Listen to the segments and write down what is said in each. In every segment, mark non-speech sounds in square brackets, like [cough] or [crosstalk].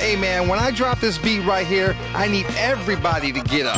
Hey man, when I drop this beat right here, I need everybody to get up.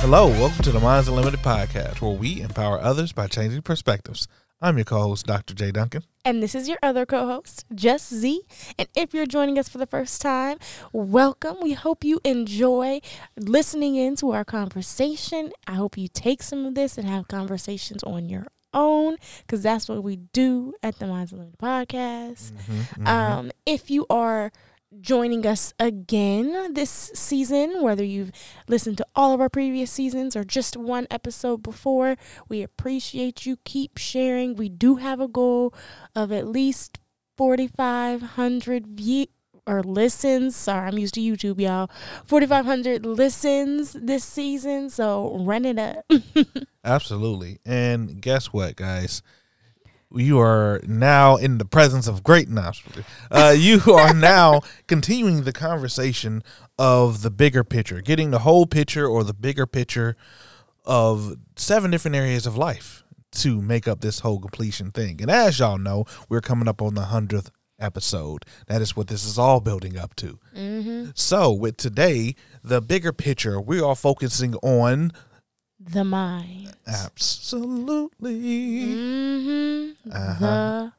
Hello, welcome to the Minds Unlimited podcast, where we empower others by changing perspectives. I'm your co-host, Dr. J. Duncan. And this is your other co host, Just Z. And if you're joining us for the first time, welcome. We hope you enjoy listening into our conversation. I hope you take some of this and have conversations on your own because that's what we do at the Minds Unlimited podcast. Mm-hmm, Um, if you are joining us again this season, whether you've listened to all of our previous seasons or just one episode before, we appreciate you. Keep sharing. We do have a goal of at least 4,500 view or listens. Sorry, I'm used to YouTube, y'all. 4,500 listens this season. So run it up. [laughs] Absolutely. And guess what, guys? You are now in the presence of greatness. Uh, you [laughs] are now continuing the conversation of the bigger picture, getting the whole picture or the bigger picture of seven different areas of life to make up this whole completion thing. And as y'all know, we're coming up on the hundredth episode. That is what this is all building up to. mm-hmm. So, with today, the bigger picture, we are focusing on The mind. absolutely Mm-hmm. Uh-huh.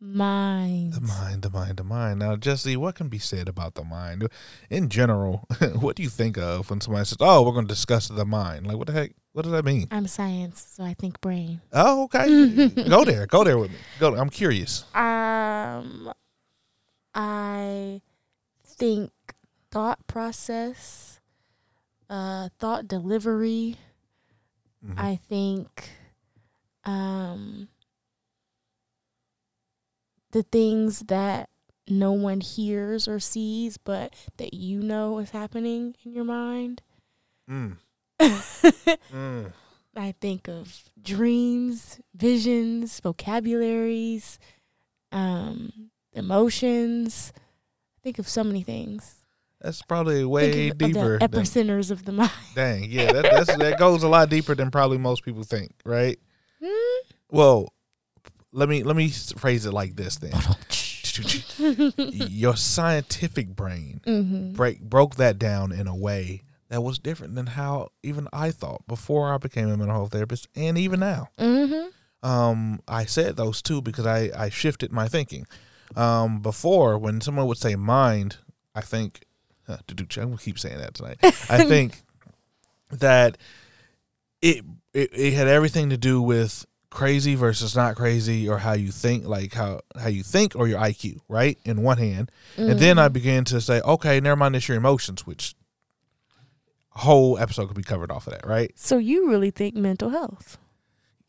The mind. the mind, the mind, the mind. Now, Jesse, what can be said about the mind in general? [laughs] what do you think of when somebody says, "Oh, we're going to discuss the mind"? Like, what the heck? What does that mean? I'm science, so I think brain. Oh, okay. [laughs] go there. Go there with me. Go. There. I'm curious. Um, I think thought process, uh, thought delivery. Mhm. I think, um, the things that no one hears or sees, but that you know is happening in your mind. Mm. [laughs] Mm. I think of dreams, visions, vocabularies, um, emotions. I think of so many things. That's probably way Think of- deeper. Of the than, epicenters of the mind. [laughs] dang, yeah, that that's, that goes a lot deeper than probably most people think, right? Hmm? Well, let me let me phrase it like this then. [laughs] Your scientific brain mm-hmm. break broke that down in a way that was different than how even I thought before I became a mental health therapist and even now. Mm-hmm. Um, I said those two because I, I shifted my thinking. Um, before when someone would say mind, I think huh, I'm gonna keep saying that tonight. [laughs] I think that it, it it had everything to do with crazy versus not crazy or how you think like how how you think or your IQ, right? In one hand. And then I mm-hmm. began to say, okay, never mind, it's your emotions, which whole episode could be covered off of that, right? So you really think mental health?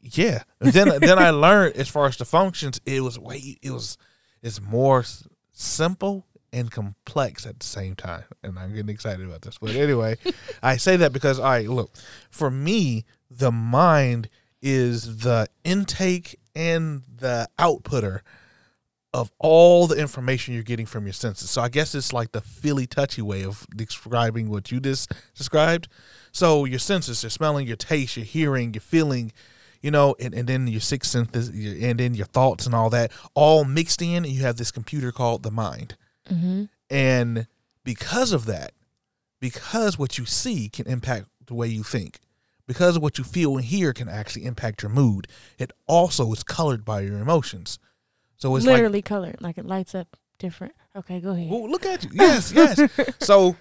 Yeah. Then [laughs] then I learned as far as the functions, it was way it was it's more simple and complex at the same time. And I'm getting excited about this. But anyway, [laughs] I say that because right, look, for me, the mind is the intake and the outputter of all the information you're getting from your senses. So I guess it's like the feely touchy way of describing what you just described. So your senses, your smelling, your taste, your hearing, your feeling, you know, and, and then your sixth sense, and then your thoughts and all that, all mixed in, and you have this computer called the mind. Mm-hmm. And because of that, because what you see can impact the way you think, because what you feel and hear can actually impact your mood, it also is colored by your emotions. So it's like Literally colored, like it lights up different. Okay, go ahead. well, look at you. Yes, yes. [laughs] so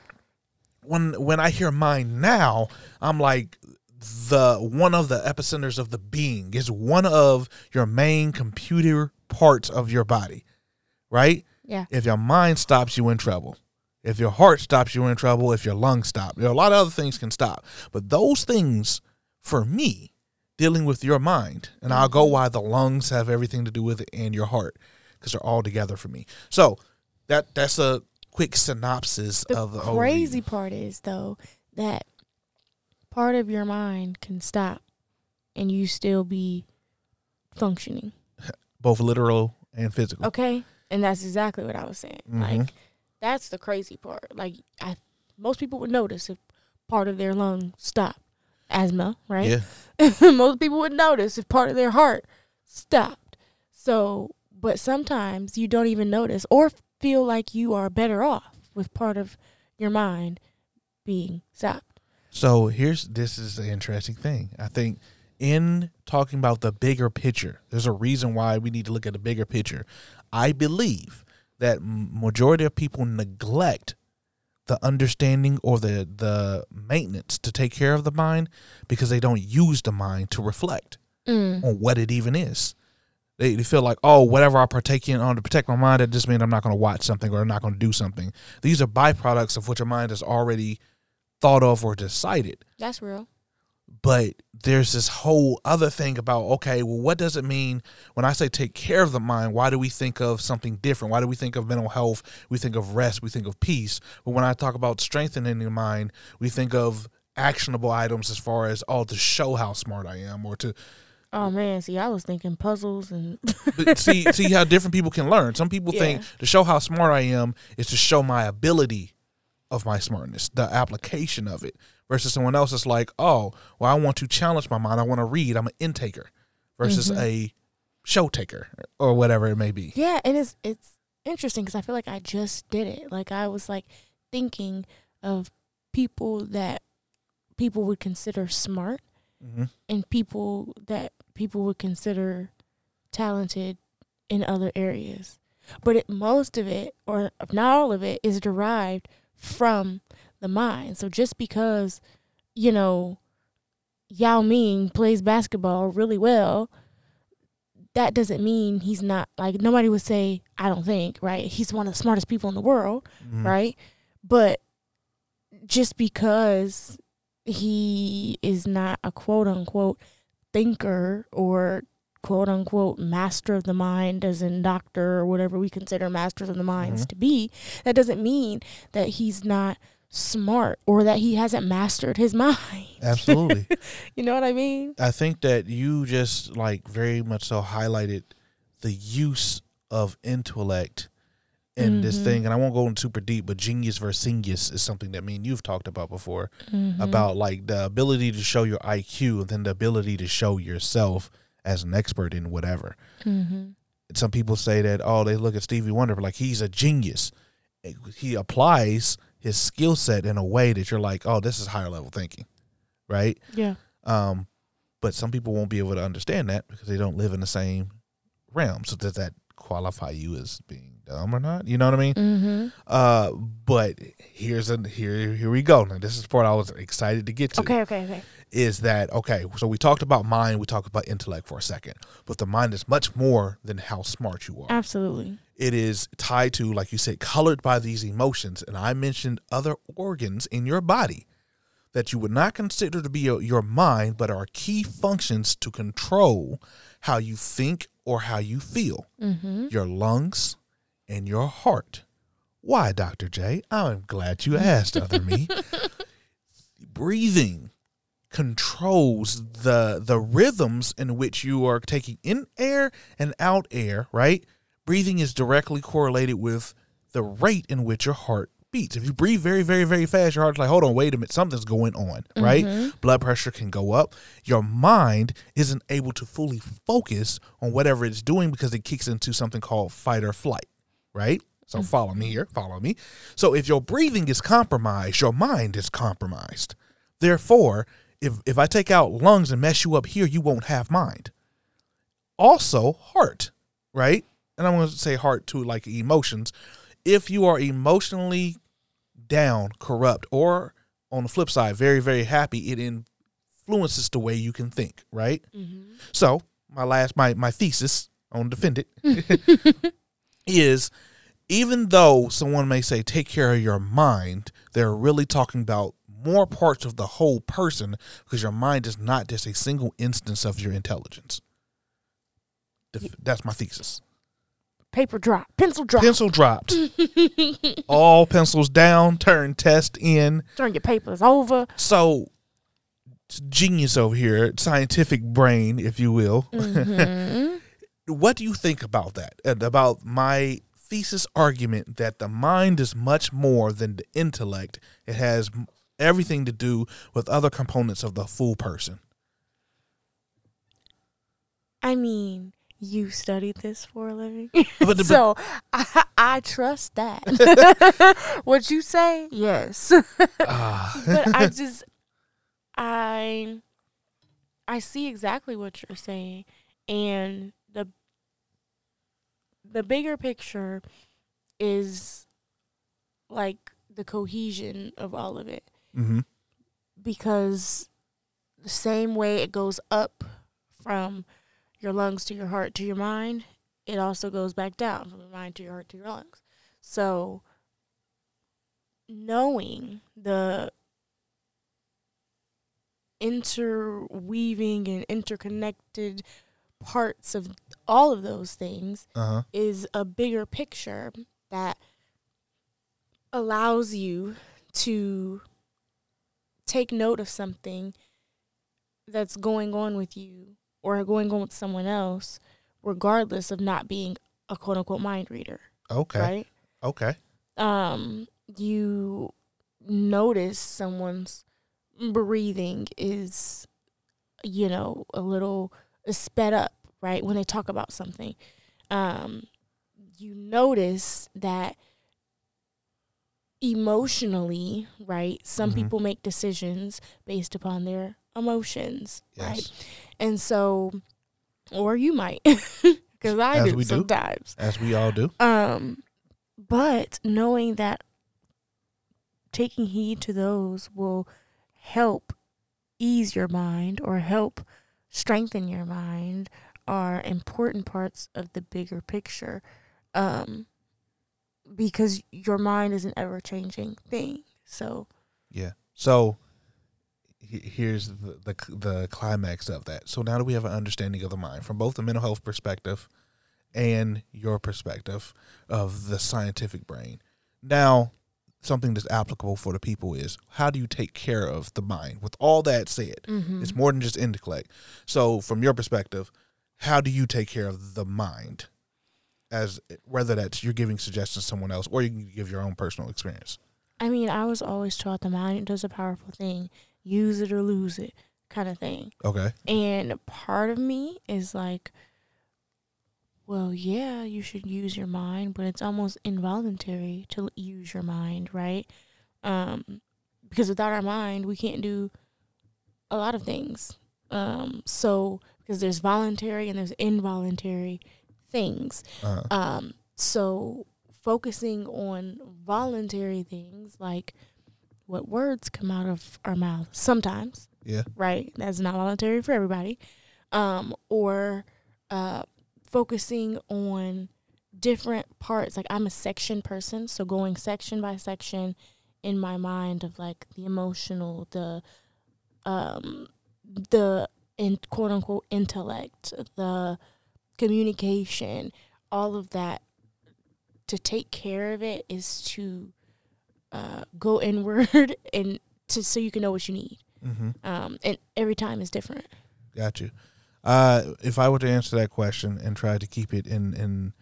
when when I hear mind now, I'm like the one of the epicenters of the being is one of your main computer parts of your body. Right? Yeah. If your mind stops, you in trouble. If your heart stops, you're in trouble. If your lungs stop, there are a lot of other things can stop. But those things, for me, dealing with your mind, and I'll go why the lungs have everything to do with it and your heart, because they're all together for me. So that that's a quick synopsis The of the whole crazy part is though that part of your mind can stop and you still be functioning. [laughs] both literal and physical. Okay? And that's exactly what I was saying. Mhm. Like That's the crazy part. Like I, most people would notice if part of their lung stopped. Asthma, right? Yeah. [laughs] most people would notice if part of their heart stopped. So, but sometimes you don't even notice or feel like you are better off with part of your mind being stopped. So here's this is an interesting thing. I think in talking about the bigger picture, there's a reason why we need to look at the bigger picture. I believe that majority of people neglect the understanding or the the maintenance to take care of the mind because they don't use the mind to reflect Mm. on what it even is. They, they feel like, oh, whatever I partake in on to protect my mind, that just means I'm not going to watch something or I'm not going to do something. These are byproducts of what your mind has already thought of or decided. That's real. But there's this whole other thing about, okay, well, what does it mean when I say take care of the mind? Why do we think of something different? Why do we think of mental health? We think of rest, we think of peace. But when I talk about strengthening the mind, we think of actionable items as far as, oh, to show how smart I am or to Oh man, see, I was thinking puzzles and [laughs] but see see how different people can learn. Some people think to show how smart I am is to show my ability of my smartness, the application of it. Versus someone else is like, oh, well, I want to challenge my mind. I want to read. I'm an intaker versus a show taker or whatever it may be. yeah, and it's it's interesting because I feel like I just did it. Like I was like thinking of people that people would consider smart hmm and people that people would consider talented in other areas. But it, most of it, or not all of it, is derived from the mind. So just because, you know, Yao Ming plays basketball really well, that doesn't mean he's not like nobody would say, I don't think, right? He's one of the smartest people in the world Mhm. right? But just because he is not a quote unquote thinker or quote unquote master of the mind, as in doctor or whatever we consider masters of the minds Mhm. to be, that doesn't mean that he's not smart or that he hasn't mastered his [laughs] mind. Absolutely. [laughs] You know what I mean? I think that you just like very much so highlighted the use of intellect in this Mhm. thing, and I won't go in super deep, but genius versus genius is something that me and you've talked about before Mhm. about like the ability to show your IQ and then the ability to show yourself as an expert in whatever. Mhm. Some people say that oh they look at Stevie Wonder but like he's a genius. He applies his skill set in a way that you're like oh this is higher level thinking, right? Yeah. Um, but some people won't be able to understand that because they don't live in the same realm. So does that qualify you as being dumb or not? You know what I mean? Mm-hmm. Uh, but here's a here here we go. Now this is the part I was excited to get to. Okay, okay, okay. Is that okay? So we talked about mind, we talked about intellect for a second, but the mind is much more than how smart you are Absolutely. It is tied to, like you said, colored by these emotions. And I mentioned other organs in your body that you would not consider to be your, mind, but are key functions to control how you think or how you feel Mm-hmm. your lungs and your heart. Why, Dr. J? I'm glad you asked, other me. [laughs] Breathing controls the the rhythms in which you are taking in air and out air, right? Breathing is directly correlated with the rate in which your heart beats. If you breathe very, very, very fast, your heart's like, hold on, wait a minute, something's going on, right? Mhm. Blood pressure can go up. Your mind isn't able to fully focus on whatever it's doing because it kicks into something called fight or flight, right? So follow me here, follow me. So if your breathing is compromised, your mind is compromised. Therefore, if if I take out lungs and mess you up here, you won't have mind. Also, heart, right? And I'm going to say heart too, like emotions. If you are emotionally down, corrupt, or on the flip side, very, very happy, it influences the way you can think, right? Mm-hmm. So my last my my thesis on defend it [laughs] is even though someone may say take care of your mind, they're really talking about more parts of the whole person because your mind is not just a single instance of your intelligence. Def- That's my thesis. Paper drop, pencil drop. Pencil dropped. [laughs] All pencils down, turn test in. Turn your papers over. So genius over here, scientific brain, if you will. Mhm. [laughs] what do you think about that and about my thesis argument that the mind is much more than the intellect. It has everything to do with other components of the full person. I mean, you studied this for a living. [laughs] But the- so I, I trust that. [laughs] what you say, yes. Ah. but I [laughs] just I I see exactly what you're saying and the the bigger picture is like the cohesion of all of it mm-hmm. because the same way it goes up from your lungs to your heart to your mind, it also goes back down from your mind to your heart to your lungs. So knowing the interweaving and interconnected parts of all of those things Uh-huh. is a bigger picture that allows you to take note of something that's going on with you or going on with someone else, regardless of not being a quote unquote mind reader, Okay. right? Okay. Um, you notice someone's breathing is, you know, a little sped up, right? When they talk about something, um, you notice that emotionally, right? Some Mhm. people make decisions based upon their emotions, right? And so, or you might, [laughs] because I As do we do. sometimes. As we all do. Um, but knowing that taking heed to those will help ease your mind or help strengthen your mind are important parts of the bigger picture. Um, because your mind is an ever changing thing. So, Yeah. So here's the, the the climax of that. So now that we have an understanding of the mind from both the mental health perspective and your perspective of the scientific brain. Now, something that's applicable for the people is how do you take care of the mind? With all that said, mm-hmm. it's more than just intellect. So from your perspective, how do you take care of the mind? As whether that's you're giving suggestions to someone else or you can give your own personal experience. I mean, I was always taught the mind does a powerful thing. Use it or lose it kind of thing. Okay. And part of me is like, well, yeah, you should use your mind, but it's almost involuntary to use your mind, right? Um, because without our mind, we can't do a lot of things. Um, so because there's voluntary and there's involuntary things. Uh, Um, so focusing on voluntary things like what words come out of our mouth sometimes, yeah. right? That's not voluntary for everybody. Um, or uh, focusing on different parts. Like I'm a section person, so going section by section in my mind of like the emotional, the um, the in quote unquote intellect, the communication, all of that. To take care of it is to uh, go inward [laughs] and to so you can know what you need. Mm-hmm. Um, and every time is different. Got you. Uh, if I were to answer that question and try to keep it in, in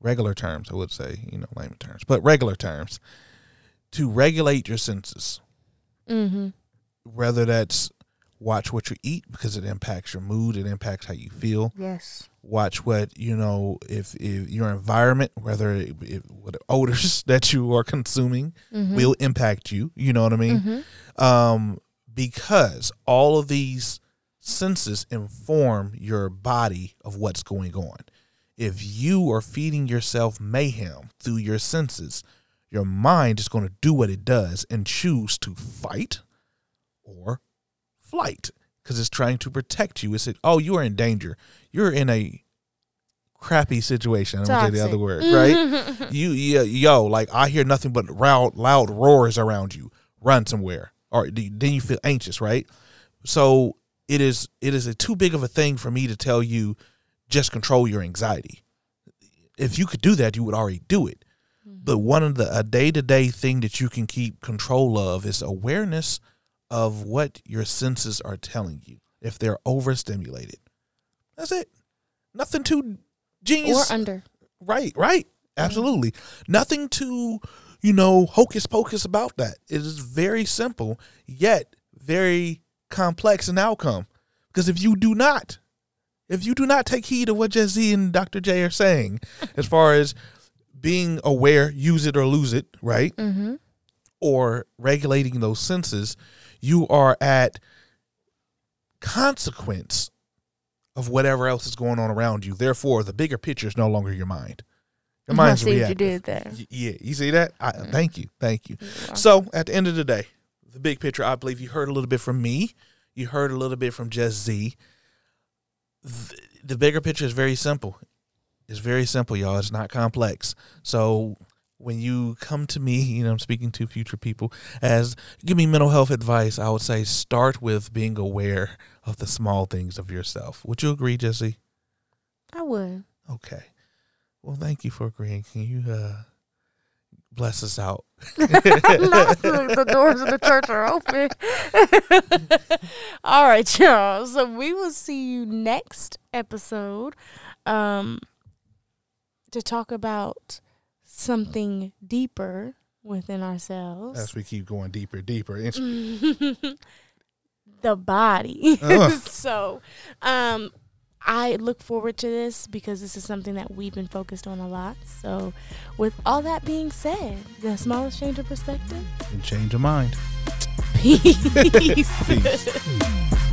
regular terms, I would say, you know, layman terms, but regular terms, to regulate your senses, Mm-hmm. whether that's watch what you eat because it impacts your mood, it impacts how you feel. Yes. Watch what you know if, if your environment, whether it, it, what odors [laughs] that you are consuming, Mm-hmm. will impact you. You know what I mean? Mm-hmm. um, because all of these senses inform your body of what's going on. If you are feeding yourself mayhem through your senses, your mind is going to do what it does and choose to fight or flight because it's trying to protect you. It's like, oh, you are in danger. You're in a crappy situation. I'm going to say the other word, right? [laughs] you yeah, yo like i hear nothing but loud loud roars around you run somewhere or then you feel anxious right so it is it is a too big of a thing for me to tell you just control your anxiety if you could do that you would already do it mm-hmm. but one of the a day-to-day thing that you can keep control of is awareness of what your senses are telling you if they're overstimulated that's it nothing too genius. or under. Right, right. Absolutely. Nothing too, you know, hocus pocus about that. It is very simple, yet very complex in outcome. Because if you do not, if you do not take heed of what Jesse and Dr. J are saying, [laughs] as far as being aware, use it or lose it, right? Mm-hmm. Or regulating those senses, you are at consequence of whatever else is going on around you. Therefore, the bigger picture is no longer your mind. Your I mind's see what you reactive. did there. Y- Yeah, you see that? I, Mm. Thank you, thank you. So, at the end of the day, the big picture, I believe you heard a little bit from me. You heard a little bit from Just Z. The, the bigger picture is very simple. It's very simple, y'all. It's not complex. So, when you come to me, [laughs] you know, I'm speaking to future people as give me mental health advice, I would say start with being aware of the small things of yourself. Would you agree, Jesse? I would. Okay. Well, thank you for agreeing. Can you uh, bless us out? [laughs] [laughs] The doors of the church are open. All right, y'all. So we will see you next episode um, to talk about something deeper within ourselves. As we keep going deeper, deeper. [laughs] The body. [laughs] So, um, I look forward to this because this is something that we've been focused on a lot. So, with all that being said, the smallest change of perspective. and change your mind. Peace. [laughs] Peace.